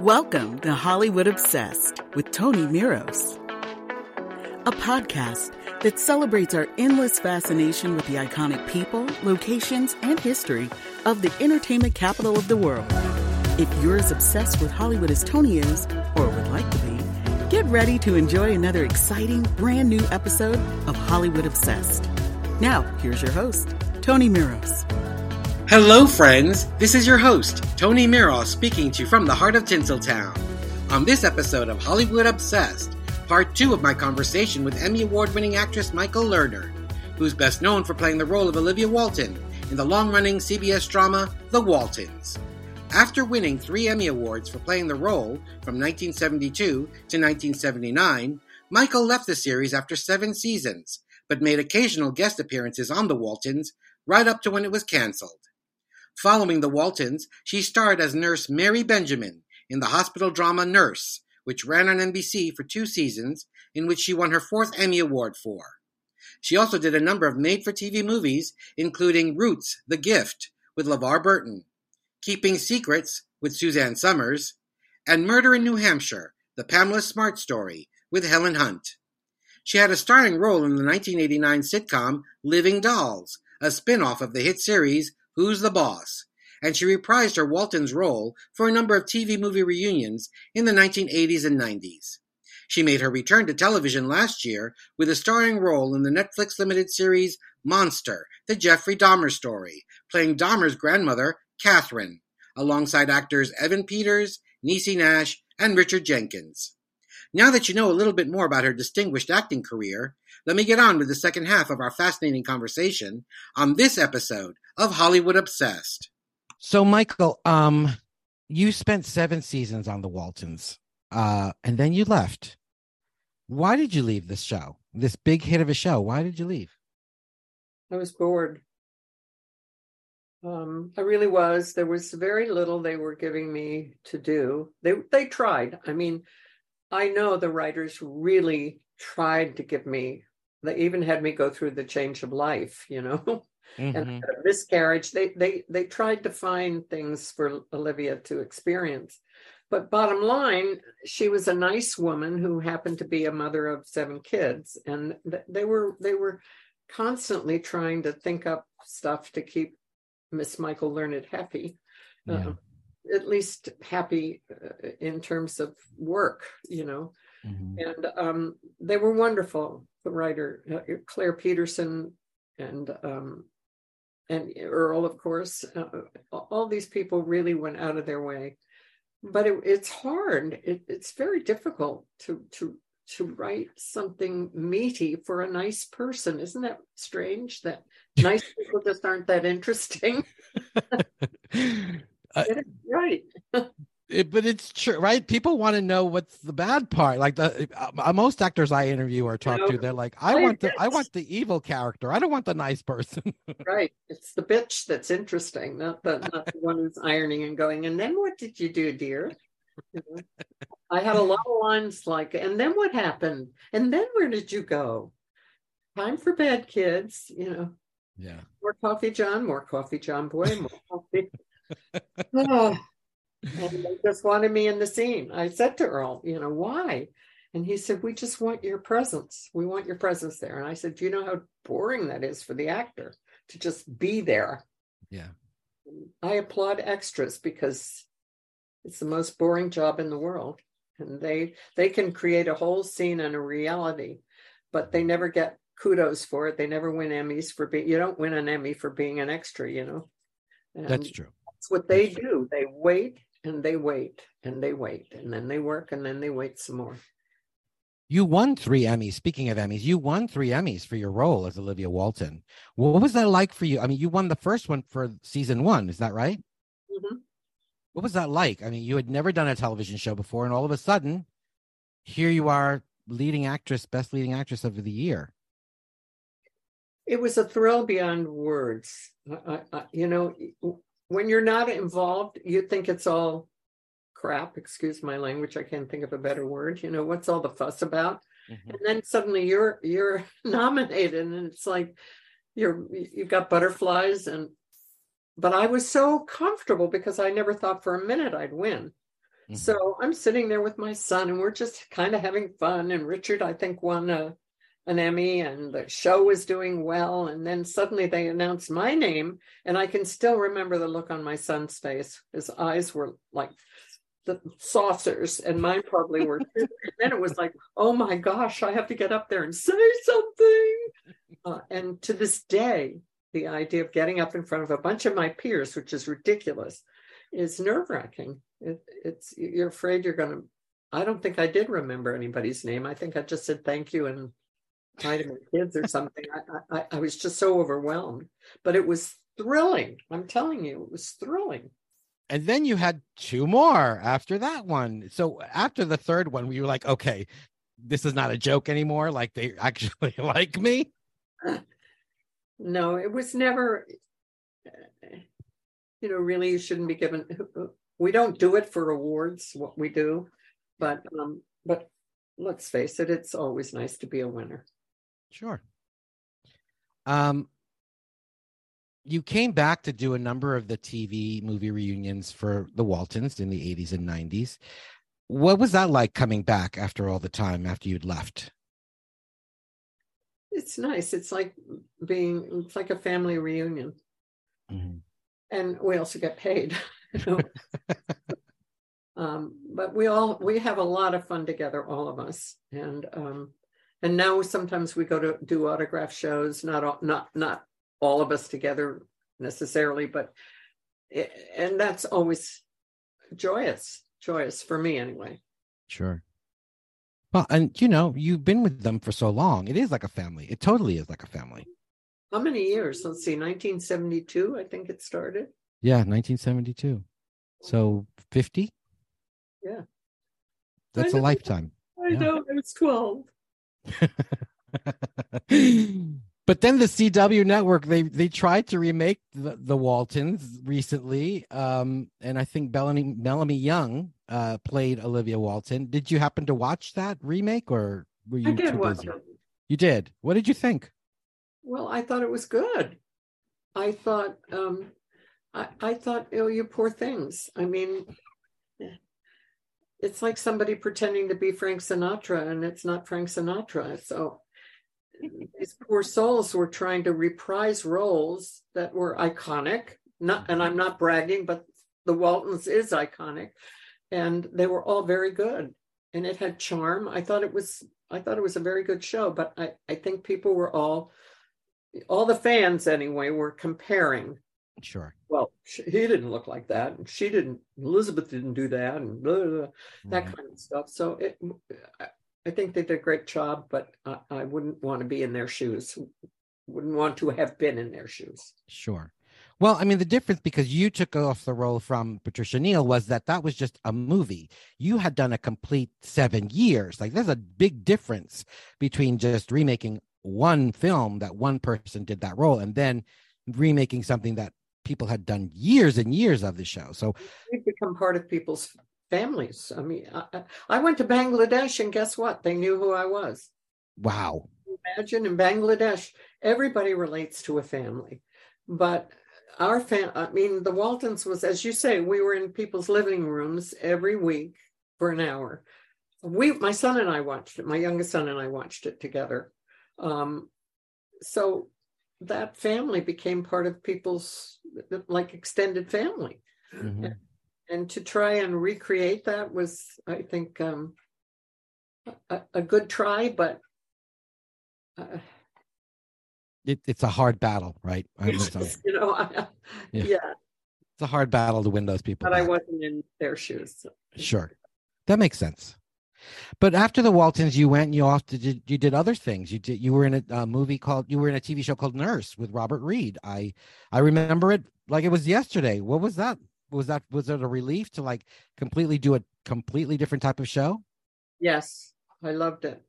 Welcome to Hollywood Obsessed with Tony Miros, a podcast that celebrates our endless fascination with the iconic people, locations, and history of the entertainment capital of the world. If you're as obsessed with Hollywood as Tony is, or would like to be, get ready to enjoy another exciting, brand new episode of Hollywood Obsessed. Now, here's your host, Tony Miros. Hello, friends. This is your host, Tony Miros, speaking to you from the heart of Tinseltown. On this episode of Hollywood Obsessed, part two of my conversation with Emmy Award winning actress Michael Learned, who's best known for playing the role of Olivia Walton in the long running CBS drama The Waltons. After winning three Emmy Awards for playing the role from 1972 to 1979, Michael left the series after seven seasons, but made occasional guest appearances on The Waltons right up to when it was canceled. Following The Waltons, she starred as nurse Mary Benjamin in the hospital drama Nurse, which ran on NBC for two seasons, in which she won her fourth Emmy Award for. She also did a number of made for TV movies, including Roots, The Gift, with LeVar Burton, Keeping Secrets, with Suzanne Somers, and Murder in New Hampshire, The Pamela Smart Story, with Helen Hunt. She had a starring role in the 1989 sitcom Living Dolls, a spin off of the hit series Who's the Boss? And she reprised her Walton's role for a number of TV movie reunions in the 1980s and 90s. She made her return to television last year with a starring role in the Netflix limited series Monster, the Jeffrey Dahmer story, playing Dahmer's grandmother, Catherine, alongside actors Evan Peters, Niecy Nash, and Richard Jenkins. Now that you know a little bit more about her distinguished acting career, let me get on with the second half of our fascinating conversation on this episode of Hollywood Obsessed. So, Michael, um, you spent seven seasons on the Waltons, uh, and then you left. Why did you leave this show? This big hit of a show. Why did you leave? I was bored. Um, I really was. There was very little they were giving me to do. They they tried. I mean, I know the writers really tried to give me. They even had me go through the change of life. You know, mm-hmm. and a miscarriage. They they they tried to find things for Olivia to experience. But bottom line, she was a nice woman who happened to be a mother of seven kids, and they were they were constantly trying to think up stuff to keep Miss Michael Learned happy, yeah. uh, at least happy uh, in terms of work, you know. Mm-hmm. And um, they were wonderful. The writer uh, Claire Peterson and um, and Earl, of course, uh, all these people really went out of their way. But it, it's hard. It, it's very difficult to to to write something meaty for a nice person. Isn't that strange? That nice people just aren't that interesting. uh, right. It, but it's true, right? People want to know what's the bad part. Like the uh, most actors I interview or talk you know, to, they're like, "I want the I want the evil character. I don't want the nice person." right. It's the bitch that's interesting, not the not the one who's ironing and going. And then what did you do, dear? You know? I had a lot of lines like, "And then what happened? And then where did you go?" Time for bed, kids. You know. Yeah. More coffee, John. More coffee, John. Boy, more coffee. oh and they just wanted me in the scene. I said to Earl, you know, why? And he said, We just want your presence. We want your presence there. And I said, Do you know how boring that is for the actor to just be there? Yeah. I applaud extras because it's the most boring job in the world. And they they can create a whole scene and a reality, but they never get kudos for it. They never win Emmys for being you don't win an Emmy for being an extra, you know. And That's true. That's what they do. They wait and they wait and they wait and then they work and then they wait some more. You won three Emmys. Speaking of Emmys, you won three Emmys for your role as Olivia Walton. What was that like for you? I mean, you won the first one for season one, is that right? Mm-hmm. What was that like? I mean, you had never done a television show before, and all of a sudden, here you are, leading actress, best leading actress of the year. It was a thrill beyond words. I, I, you know, when you're not involved, you think it's all crap, excuse my language, I can't think of a better word. You know, what's all the fuss about? Mm-hmm. And then suddenly you're you're nominated and it's like you're you've got butterflies and but I was so comfortable because I never thought for a minute I'd win. Mm-hmm. So I'm sitting there with my son, and we're just kind of having fun. And Richard, I think, won a, an Emmy, and the show was doing well. And then suddenly they announced my name, and I can still remember the look on my son's face. His eyes were like the saucers, and mine probably were. Too. And then it was like, oh my gosh, I have to get up there and say something. Uh, and to this day, the idea of getting up in front of a bunch of my peers, which is ridiculous, is nerve wracking. It, it's you're afraid you're going to. I don't think I did remember anybody's name. I think I just said thank you and hi to my kids or something. I, I, I was just so overwhelmed, but it was thrilling. I'm telling you, it was thrilling. And then you had two more after that one. So after the third one, you were like, okay, this is not a joke anymore. Like they actually like me. No, it was never you know, really you shouldn't be given. We don't do it for awards, what we do, but um, but let's face it, it's always nice to be a winner. Sure. Um, you came back to do a number of the TV movie reunions for the Waltons in the 80s and 90s. What was that like coming back after all the time after you'd left? It's nice. It's like being, it's like a family reunion. Mm-hmm and we also get paid. um, but we all we have a lot of fun together, all of us, and um, and now sometimes we go to do autograph shows. Not all, not not all of us together necessarily, but it, and that's always joyous, joyous for me anyway. Sure. Well, and you know, you've been with them for so long. It is like a family. It totally is like a family. How many years? Let's see, 1972, I think it started. Yeah, 1972. So 50? Yeah. That's a lifetime. I yeah. know, I was 12. but then the CW network they they tried to remake the, the Waltons recently, um, and I think Bellamy Melanie Young uh, played Olivia Walton. Did you happen to watch that remake, or were you I did too busy? You did. What did you think? Well, I thought it was good. I thought, um, I, I thought, oh, you poor things. I mean, it's like somebody pretending to be Frank Sinatra and it's not Frank Sinatra. So oh, these poor souls were trying to reprise roles that were iconic. Not, and I'm not bragging, but the Waltons is iconic, and they were all very good. And it had charm. I thought it was. I thought it was a very good show. But I, I think people were all all the fans anyway were comparing. Sure. Well, she, he didn't look like that, and she didn't. Elizabeth didn't do that, and blah, blah, blah, that kind of stuff. So it, I think they did a great job, but I, I wouldn't want to be in their shoes. Wouldn't want to have been in their shoes. Sure. Well, I mean, the difference because you took off the role from Patricia Neal was that that was just a movie. You had done a complete seven years. Like, there's a big difference between just remaking one film that one person did that role and then remaking something that people had done years and years of the show. So we've become part of people's families. I mean, I, I, went to Bangladesh and guess what? They knew who I was. Wow. Imagine in Bangladesh, everybody relates to a family. But our fam, I mean, the Waltons was, as you say, we were in people's living rooms every week for an hour. We, my son and I watched it. My youngest son and I watched it together. Um, so that family became part of people's like extended family. Mm-hmm. And, to try and recreate that was, I think, um, a, a good try, but uh, it, it's a hard battle, right? you know, I, yeah. yeah. it's a hard battle to win those people. But back. I wasn't in their shoes. So. Sure, that makes sense. But after the Waltons, you went and you also did you did other things. You did you were in a, a, movie called you were in a TV show called Nurse with Robert Reed. I I remember it like it was yesterday. What was that? Was that was it a relief to like completely do a completely different type of show? Yes, I loved it.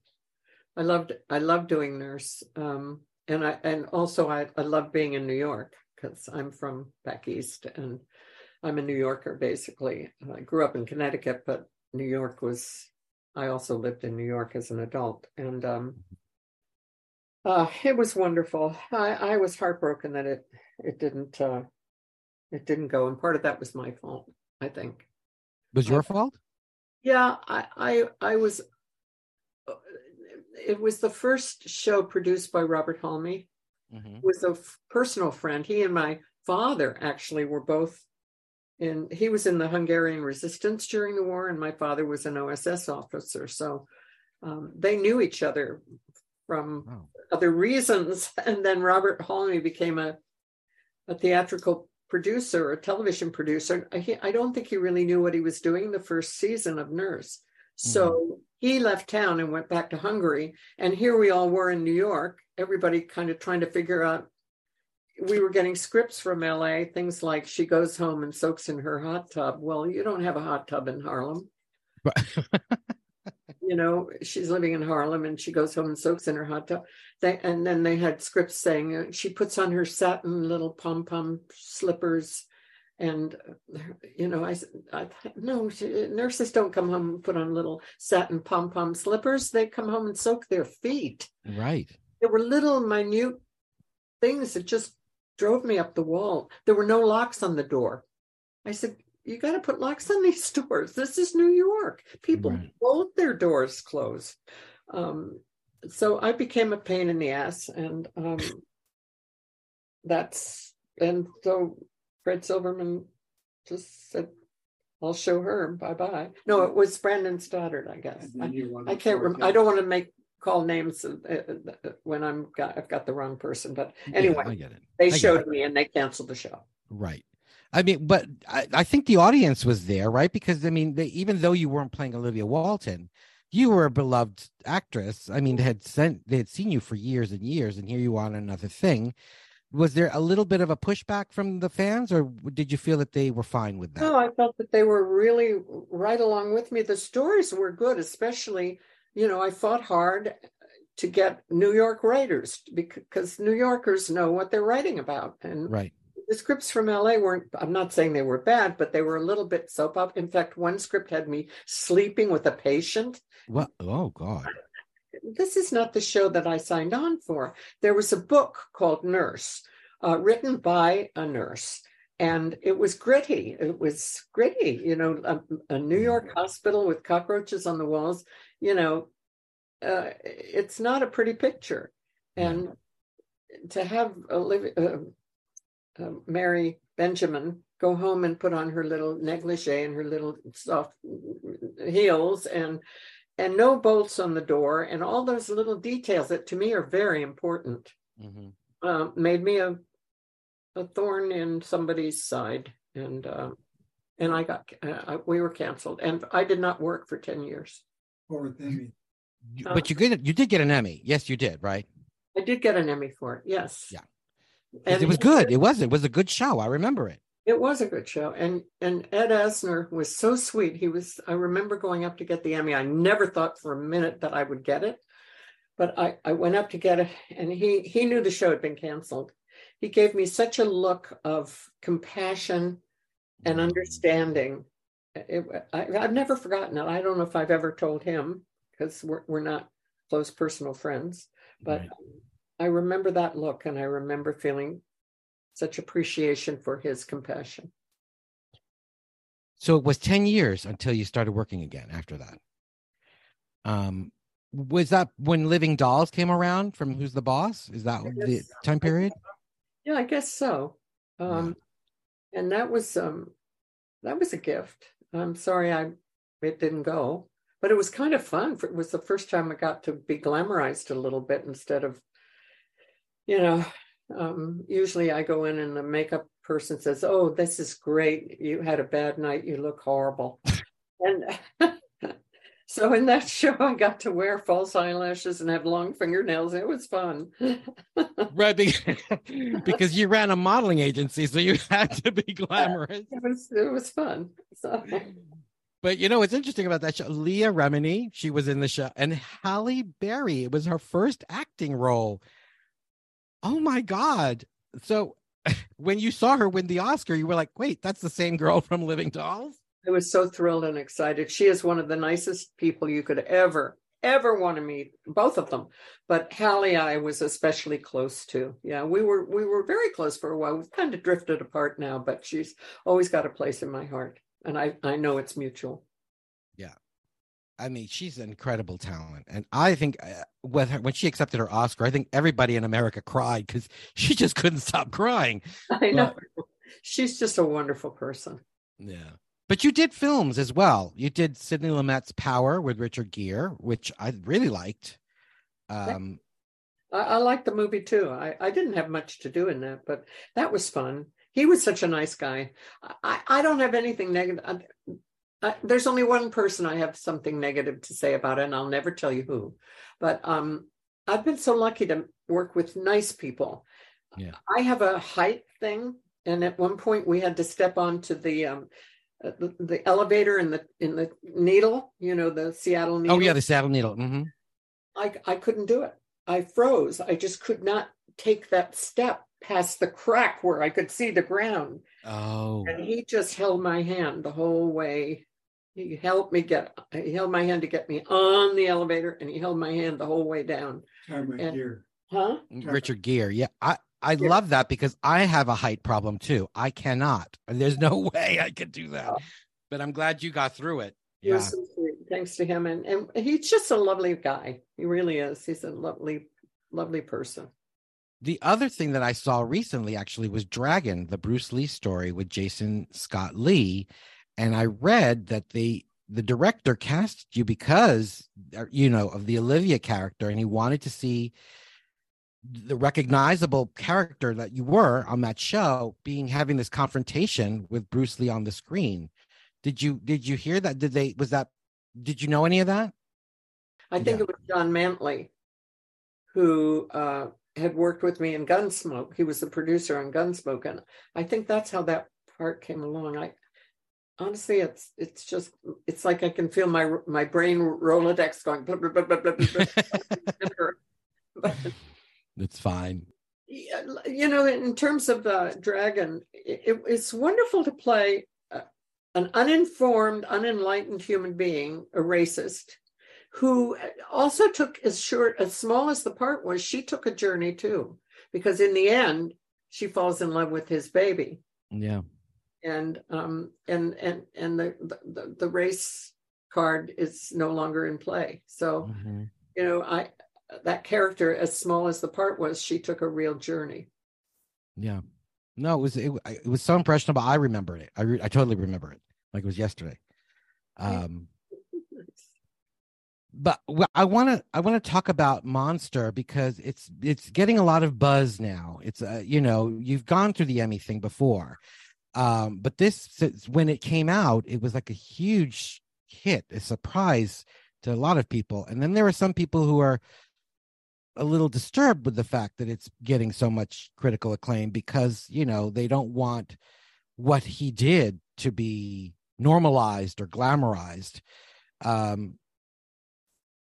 I loved I loved doing Nurse. Um, and I and also I I love being in New York because I'm from back east and I'm a New Yorker basically. I grew up in Connecticut, but New York was I also lived in New York as an adult, and um, uh, it was wonderful. I, I was heartbroken that it it didn't uh, it didn't go, and part of that was my fault. I think It was your uh, fault. Yeah, I, I, I was. Uh, it was the first show produced by Robert Halmi. Mm-hmm. Was a f- personal friend. He and my father actually were both in. He was in the Hungarian resistance during the war, and my father was an OSS officer. So um, they knew each other from wow. other reasons. And then Robert Halmi became a a theatrical producer, a television producer. I, I don't think he really knew what he was doing the first season of Nurse. So mm-hmm. he left town and went back to Hungary. And here we all were in New York, everybody kind of trying to figure out. We were getting scripts from LA, things like she goes home and soaks in her hot tub. Well, you don't have a hot tub in Harlem. you know, she's living in Harlem and she goes home and soaks in her hot tub. They, and then they had scripts saying uh, she puts on her satin little pom pom slippers. And, you know, I, I no, she, nurses don't come home and put on little satin pom pom slippers. They come home and soak their feet. Right. There were little minute things that just drove me up the wall. There were no locks on the door. I said, you got to put locks on these doors. This is New York. People right. bolt their doors closed. Um, so I became a pain in the ass, and um, that's and so Fred Silverman just said, "I'll show her. Bye bye." No, it was Brandon Stoddard, I guess. I, I, can't. Rem- I don't want to make call names uh, uh, when I'm got I've got the wrong person, but anyway, yeah, they I showed me and they canceled the show. Right. I mean, but I, I, think the audience was there, right? Because I mean, they, even though you weren't playing Olivia Walton, you were a beloved actress. I mean, they had sent they had seen you for years and years, and here you are on another thing. Was there a little bit of a pushback from the fans, or did you feel that they were fine with that? No, I felt that they were really right along with me. The stories were good, especially, you know, I fought hard to get New York writers because New Yorkers know what they're writing about, and right the scripts from LA weren't, I'm not saying they were bad, but they were a little bit soap up. In fact, one script had me sleeping with a patient. What? Oh, God. This is not the show that I signed on for. There was a book called Nurse, uh, written by a nurse. And it was gritty. It was gritty, you know, a, a New York hospital with cockroaches on the walls. You know, uh, it's not a pretty picture. And to have Olivia, uh, uh, Mary Benjamin go home and put on her little negligee and her little soft heels and and no bolts on the door and all those little details that to me are very important mm-hmm. uh, made me a a thorn in somebody's side and uh, and I got uh, we were canceled and I did not work for ten years. Or Emmy. But you get you did get an Emmy. Yes, you did, right? I did get an Emmy for it. Yes. Yeah. And it was good. It was. It was a good show. I remember it. It was a good show, and and Ed Asner was so sweet. He was. I remember going up to get the Emmy. I never thought for a minute that I would get it, but I I went up to get it, and he he knew the show had been canceled. He gave me such a look of compassion and mm. understanding. It, I, have never forgotten it. I don't know if I've ever told him because we're we're not close personal friends, but right. I remember that look and I remember feeling such appreciation for his compassion. So it was 10 years until you started working again after that. Um, was that when Living Dolls came around from Who's the Boss? Is that the time period? Yeah, I guess so. Um, yeah. and that was um that was a gift. I'm sorry I it didn't go, but it was kind of fun. It was the first time I got to be glamorized a little bit instead of you know, um, usually I go in and the makeup person says, "Oh, this is great. You had a bad night. You look horrible." and so in that show, I got to wear false eyelashes and have long fingernails. It was fun. right, because you ran a modeling agency, so you had to be glamorous. It was it was fun. So. But you know what's interesting about that show? Leah Remini, she was in the show, and Halle Berry. It was her first acting role oh my god so when you saw her win the oscar you were like wait that's the same girl from living dolls i was so thrilled and excited she is one of the nicest people you could ever ever want to meet both of them but Halle, I was especially close to yeah we were we were very close for a while we've kind of drifted apart now but she's always got a place in my heart and I I know it's mutual yeah I mean, she's an incredible talent, and I think uh, when her, when she accepted her Oscar, I think everybody in America cried because she just couldn't stop crying. I know. But, she's just a wonderful person. Yeah. But you did films as well. You did Sidney Lumet's Power with Richard Gere, which I really liked. Um, I, I liked the movie too. I, I didn't have much to do in that, but that was fun. He was such a nice guy. I, I don't have anything negative. I, there's only one person I have something negative to say about it, and I'll never tell you who. But um, I've been so lucky to work with nice people. Yeah. I have a height thing, and at one point we had to step onto the um, the, the, elevator in the in the needle, you know, the Seattle needle. Oh yeah, the Seattle needle. Mm-hmm. I I couldn't do it. I froze. I just could not take that step past the crack where I could see the ground. Oh. And he just held my hand the whole way. He helped me get. He held my hand to get me on the elevator, and he held my hand the whole way down. Time and, Gere. Huh? Richard Gere. Yeah, I I yeah. love that because I have a height problem too. I cannot. There's no way I could do that. But I'm glad you got through it. Yeah. So Thanks to him. And, and he's just a lovely guy. He really is. He's a lovely, lovely person. The other thing that I saw recently actually was Dragon, the Bruce Lee story with Jason Scott Lee. And I read that the the director cast you because uh, you know of the Olivia character and he wanted to see the recognizable character that you were on that show being having this confrontation with Bruce Lee on the screen. Did you did you hear that? Did they was that did you know any of that? I think yeah. it was John Mantley who uh, had worked with me in Gunsmoke. He was the producer on Gunsmoke, and I think that's how that part came along. I honestly, it's it's just it's like I can feel my my brain Rolodex going. Blah, blah, blah, it's fine. You know, in terms of uh, Dragon, it, it's wonderful to play uh, an uninformed, unenlightened human being, a racist, who also took as short, as small as the part was, she took a journey too, because in the end, she falls in love with his baby. Yeah. And um and and and the the, the race card is no longer in play. So mm-hmm. you know, I that character, as small as the part was, she took a real journey. Yeah. No, it was it, it was so impressionable. I remember it. I re, I totally remember it like it was yesterday. Um, but I want to I want to talk about Monster because it's it's getting a lot of buzz now. It's uh, you know you've gone through the Emmy thing before, um, but this when it came out, it was like a huge hit, a surprise to a lot of people. And then there were some people who are a little disturbed with the fact that it's getting so much critical acclaim because you know they don't want what he did to be normalized or glamorized. Um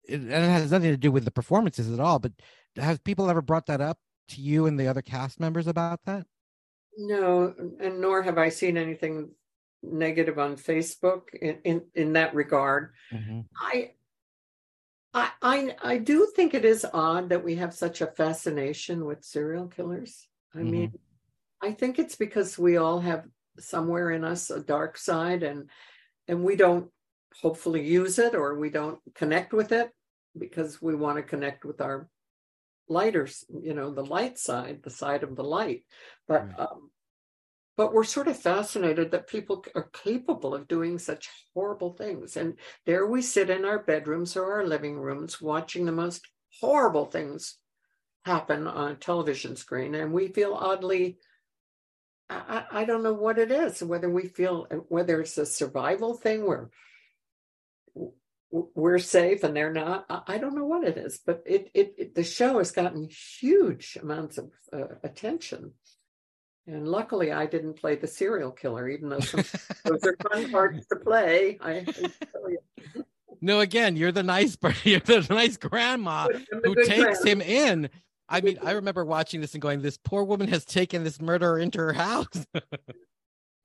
it, and it has nothing to do with the performances at all but have people ever brought that up to you and the other cast members about that? No and nor have i seen anything negative on facebook in in, in that regard. Mm-hmm. i I, I I do think it is odd that we have such a fascination with serial killers. I mm-hmm. mean, I think it's because we all have somewhere in us a dark side and and we don't hopefully use it or we don't connect with it because we want to connect with our lighters, you know, the light side, the side of the light. But right. um, but we're sort of fascinated that people are capable of doing such horrible things. And there we sit in our bedrooms or our living rooms watching the most horrible things happen on a television screen. And we feel oddly, I, I don't know what it is, whether we feel, whether it's a survival thing where we're safe and they're not. I don't know what it is, but it, it, it the show has gotten huge amounts of uh, attention. And luckily, I didn't play the serial killer, even though some, those are fun parts to play. I, you. No, again, you're the nice, part you're the nice grandma who takes him in. I mean, I remember watching this and going, "This poor woman has taken this murderer into her house."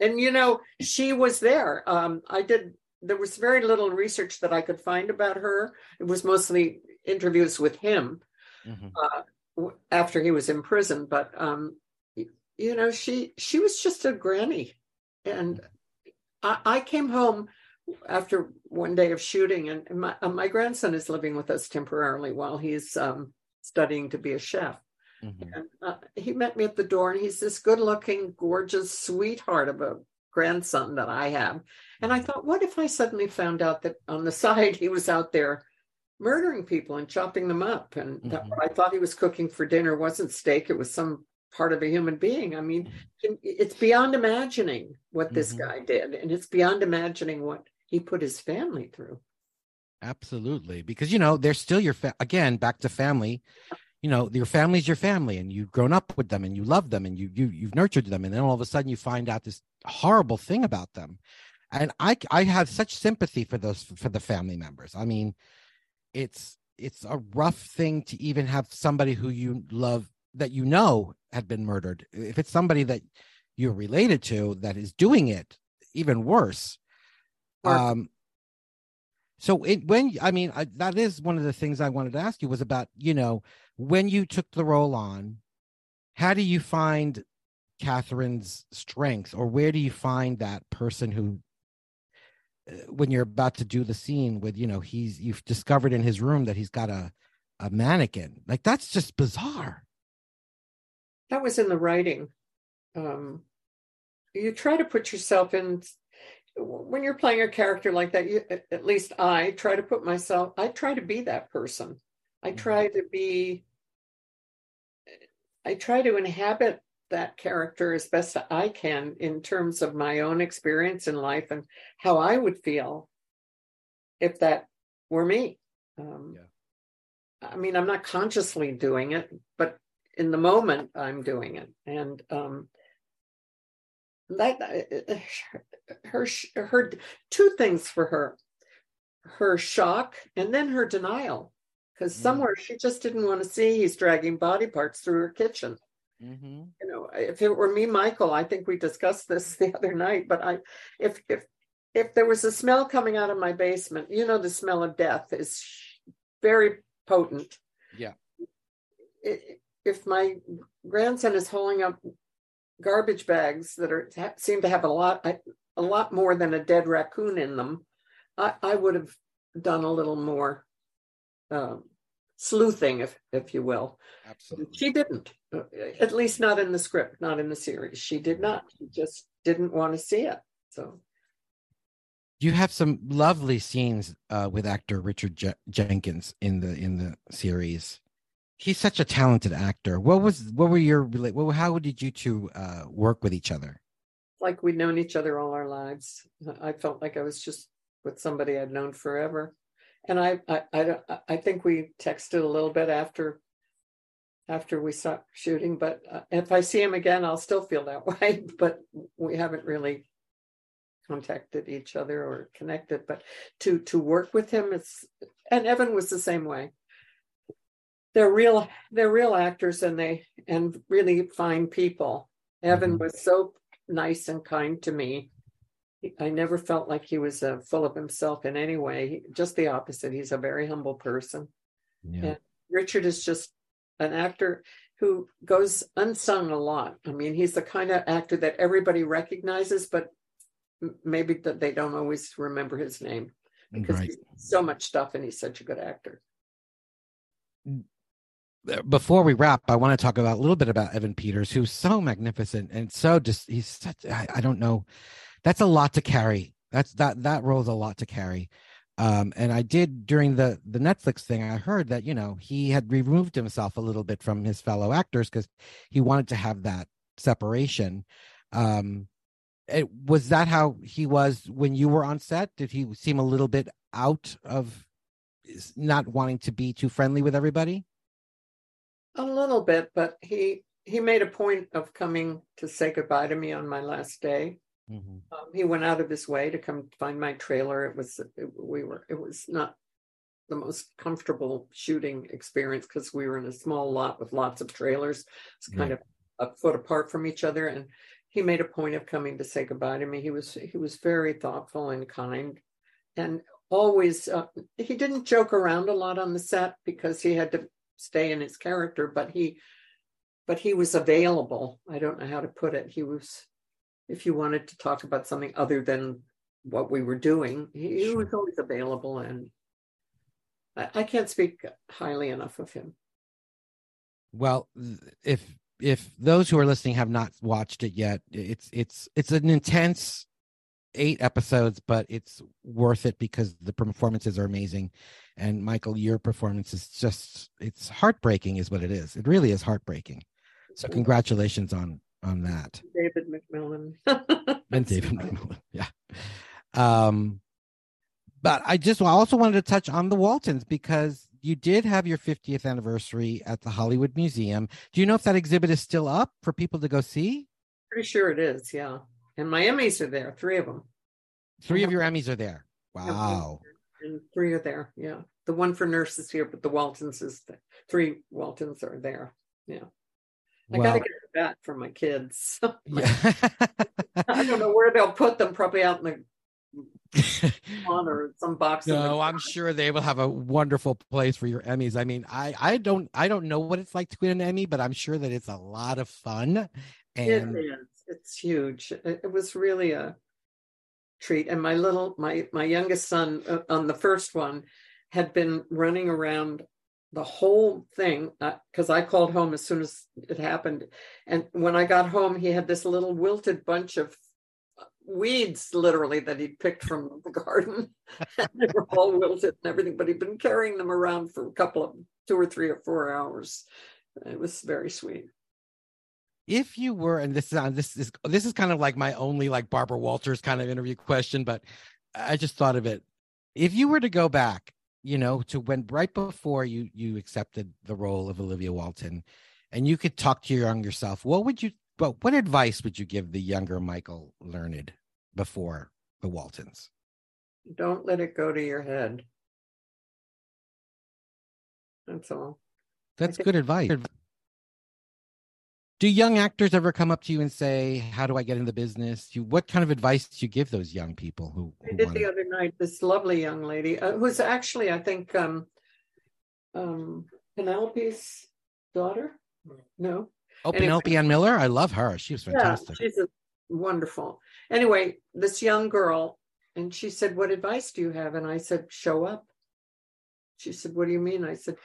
and you know, she was there. Um, I did. There was very little research that I could find about her. It was mostly interviews with him mm-hmm. uh, after he was in prison. But um, you know she she was just a granny and I, I, came home after one day of shooting, and my, my grandson is living with us temporarily while he's um, studying to be a chef. Mm-hmm. And, uh, he met me at the door, and he's this good-looking, gorgeous sweetheart of a grandson that I have. And I mm-hmm. thought, what if I suddenly found out that on the side he was out there murdering people and chopping them up? And mm-hmm. I thought he was cooking for dinner wasn't steak; it was some part of a human being. I mean, it's beyond imagining what this mm-hmm. guy did, and it's beyond imagining what he put his family through. Absolutely, because you know they're still your fa- again back to family. You know your family's your family, and you've grown up with them, and you love them, and you you you've nurtured them, and then all of a sudden you find out this horrible thing about them, and I I have such sympathy for those for the family members. I mean, it's it's a rough thing to even have somebody who you love that you know had been murdered. If it's somebody that you're related to that is doing it, even worse. Um, so it, when I mean I, that is one of the things I wanted to ask you was about you know when you took the role on, how do you find Catherine's strength, or where do you find that person who uh, when you're about to do the scene with you know he's you've discovered in his room that he's got a a mannequin like that's just bizarre that was in the writing. Um, you try to put yourself in when you're playing a character like that. You, at least I try to put myself. I try to be that person. I mm-hmm. try to be. I try to inhabit that character as best I can in terms of my own experience in life and how I would feel if that were me. Um, yeah. I mean, I'm not consciously doing it, but in the moment I'm doing it. And um, that her her two things for her. Her shock and then her denial. Because mm somewhere she just didn't want to see he's dragging body parts through her kitchen. Mm-hmm. you know if it were me michael i think we discussed this the other night but i if if if there was a smell coming out of my basement you know the smell of death is very potent. Yeah. It, if my grandson is holding up garbage bags that are seem to have a lot a lot more than a dead raccoon in them, I, I would have done a little more um, sleuthing, if if you will. Absolutely. She didn't, uh, at least not in the script, not in the series. She did not. She just didn't want to see it. So. You have some lovely scenes uh, with actor Richard Je- Jenkins in the in the series he's such a talented actor. What was what were your how did you two uh, work with each other? Like we'd known each other all our lives. I felt like I was just with somebody I'd known forever, and I I I, I think we texted a little bit after after we stopped shooting. But uh, if I see him again, I'll still feel that way. But we haven't really contacted each other or connected. But to to work with him, it's and Evan was the same way they're real they're real actors and they and really fine people evan mm-hmm. was so nice and kind to me i never felt like he was uh, full of himself in any way just the opposite he's a very humble person yeah. and richard is just an actor who goes unsung a lot i mean he's the kind of actor that everybody recognizes but maybe that they don't always remember his name because right. he's so much stuff and he's such a good actor before we wrap, I want to talk about a little bit about Evan Peters, who's so magnificent and so just he's such I, I don't know. That's a lot to carry. That's that that role's a lot to carry. Um, and I did during the the Netflix thing. I heard that you know he had removed himself a little bit from his fellow actors because he wanted to have that separation. Um, it, was that how he was when you were on set? Did he seem a little bit out of not wanting to be too friendly with everybody? A little bit, but he he made a point of coming to say goodbye to me on my last day. Mm-hmm. Um, he went out of his way to come find my trailer. It was it, we were it was not the most comfortable shooting experience because we were in a small lot with lots of trailers. It's kind of a foot apart from each other, and he made a point of coming to say goodbye to me. He was he was very thoughtful and kind, and always uh, he didn't joke around a lot on the set because he had to stay in his character, but he but he was available. I don't know how to put it. He was if you wanted to talk about something other than what we were doing. He, he was always available, and I, I can't speak highly enough of him. Well, if if those who are listening have not watched it yet, it's it's it's an intense eight episodes, but it's worth it because the performances are amazing. And Michael, your performance is just it's heartbreaking, is what it is. It really is heartbreaking. So congratulations on on that. David McMillan. and David McMillan. Yeah. Um but I just also wanted to touch on the Waltons because you did have your 50th anniversary at the Hollywood Museum. Do you know if that exhibit is still up for people to go see? Pretty sure it is, yeah. And my Emmys are there, three of them. Three of your Emmys are there. Wow. And three are there, yeah. The one for nurses here, but the Waltons is the three Waltons are there. Yeah. I well, gotta get a that for my kids. yeah. I don't know where they'll put them, probably out in the or some box. No, I'm sure they will have a wonderful place for your Emmys. I mean, I I don't I don't know what it's like to win an Emmy, but I'm sure that it's a lot of fun. And it is. It's huge. It, it was really a treat. And my little my my youngest son uh, on the first one had been running around the whole thing because uh, I called home as soon as it happened. And when I got home, he had this little wilted bunch of weeds literally that he'd picked from the garden. they were all wilted and everything, but he'd been carrying them around for a couple of two or three or four hours. It was very sweet. If you were, and this is on this is this is kind of like my only like Barbara Walters kind of interview question, but I just thought of it. If you were to go back, you know, to when right before you you accepted the role of Olivia Walton, and you could talk to your younger self, what would you but what advice would you give the younger Michael Learned before the Waltons? Don't let it go to your head. That's all. That's good advice. Do young actors ever come up to you and say, "How do I get in the business?" You, what kind of advice do you give those young people who? who I did the other night. This lovely young lady, uh, who's actually, I think, um, um, Penelope's daughter. No, Oh, anyway, Penelope Ann Miller. I love her. She was fantastic. Yeah, she's a, wonderful. Anyway, this young girl, and she said, What advice do you have? And I said, Show up. She said, What do you mean? I said,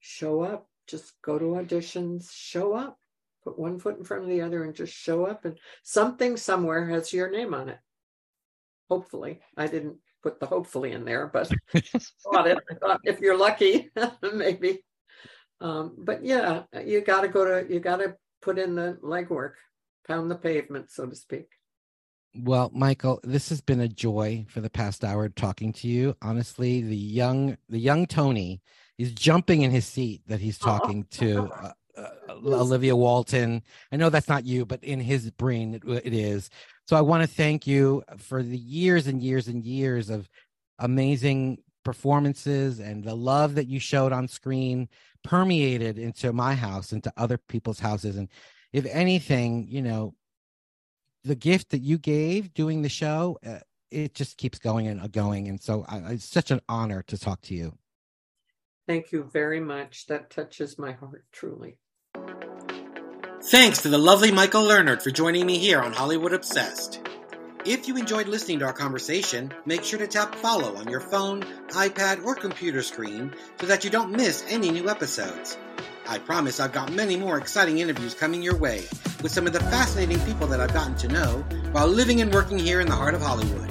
Show up. Just go to auditions, show up. Put one foot in front of the other and just show up. And something somewhere has your name on it. Hopefully. I didn't put the hopefully in there, but thought it. I thought if you're lucky, maybe. Um, but yeah, you got to go to, you got to put in the legwork, pound the pavement, so to speak. Well, Michael, this has been a joy for the past hour talking to you. Honestly, the young the young Tony is jumping in his seat that he's talking to uh, uh, Olivia Walton. I know that's not you, but in his brain it, it is. So I want to thank you for the years and years and years of amazing performances and the love that you showed on screen permeated into my house, into other people's houses. And if anything, you know, the gift that you gave doing the show, uh, it just keeps going and going. And so I, it's such an honor to talk to you. Thank you very much. That touches my heart truly. Thanks to the lovely Michael Learned for joining me here on Hollywood Obsessed. If you enjoyed listening to our conversation, make sure to tap follow on your phone, iPad, or computer screen so that you don't miss any new episodes. I promise I've got many more exciting interviews coming your way with some of the fascinating people that I've gotten to know while living and working here in the heart of Hollywood.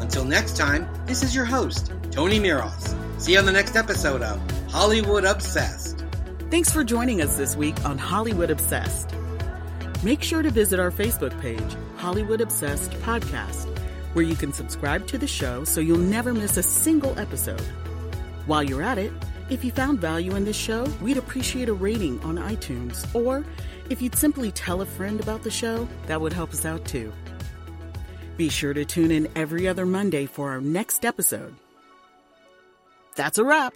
Until next time, this is your host, Tony Miros. See you on the next episode of Hollywood Obsessed. Thanks for joining us this week on Hollywood Obsessed. Make sure to visit our Facebook page, Hollywood Obsessed Podcast, where you can subscribe to the show so you'll never miss a single episode. While you're at it, if you found value in this show, we'd appreciate a rating on iTunes. Or if you'd simply tell a friend about the show, that would help us out too. Be sure to tune in every other Monday for our next episode. That's a wrap.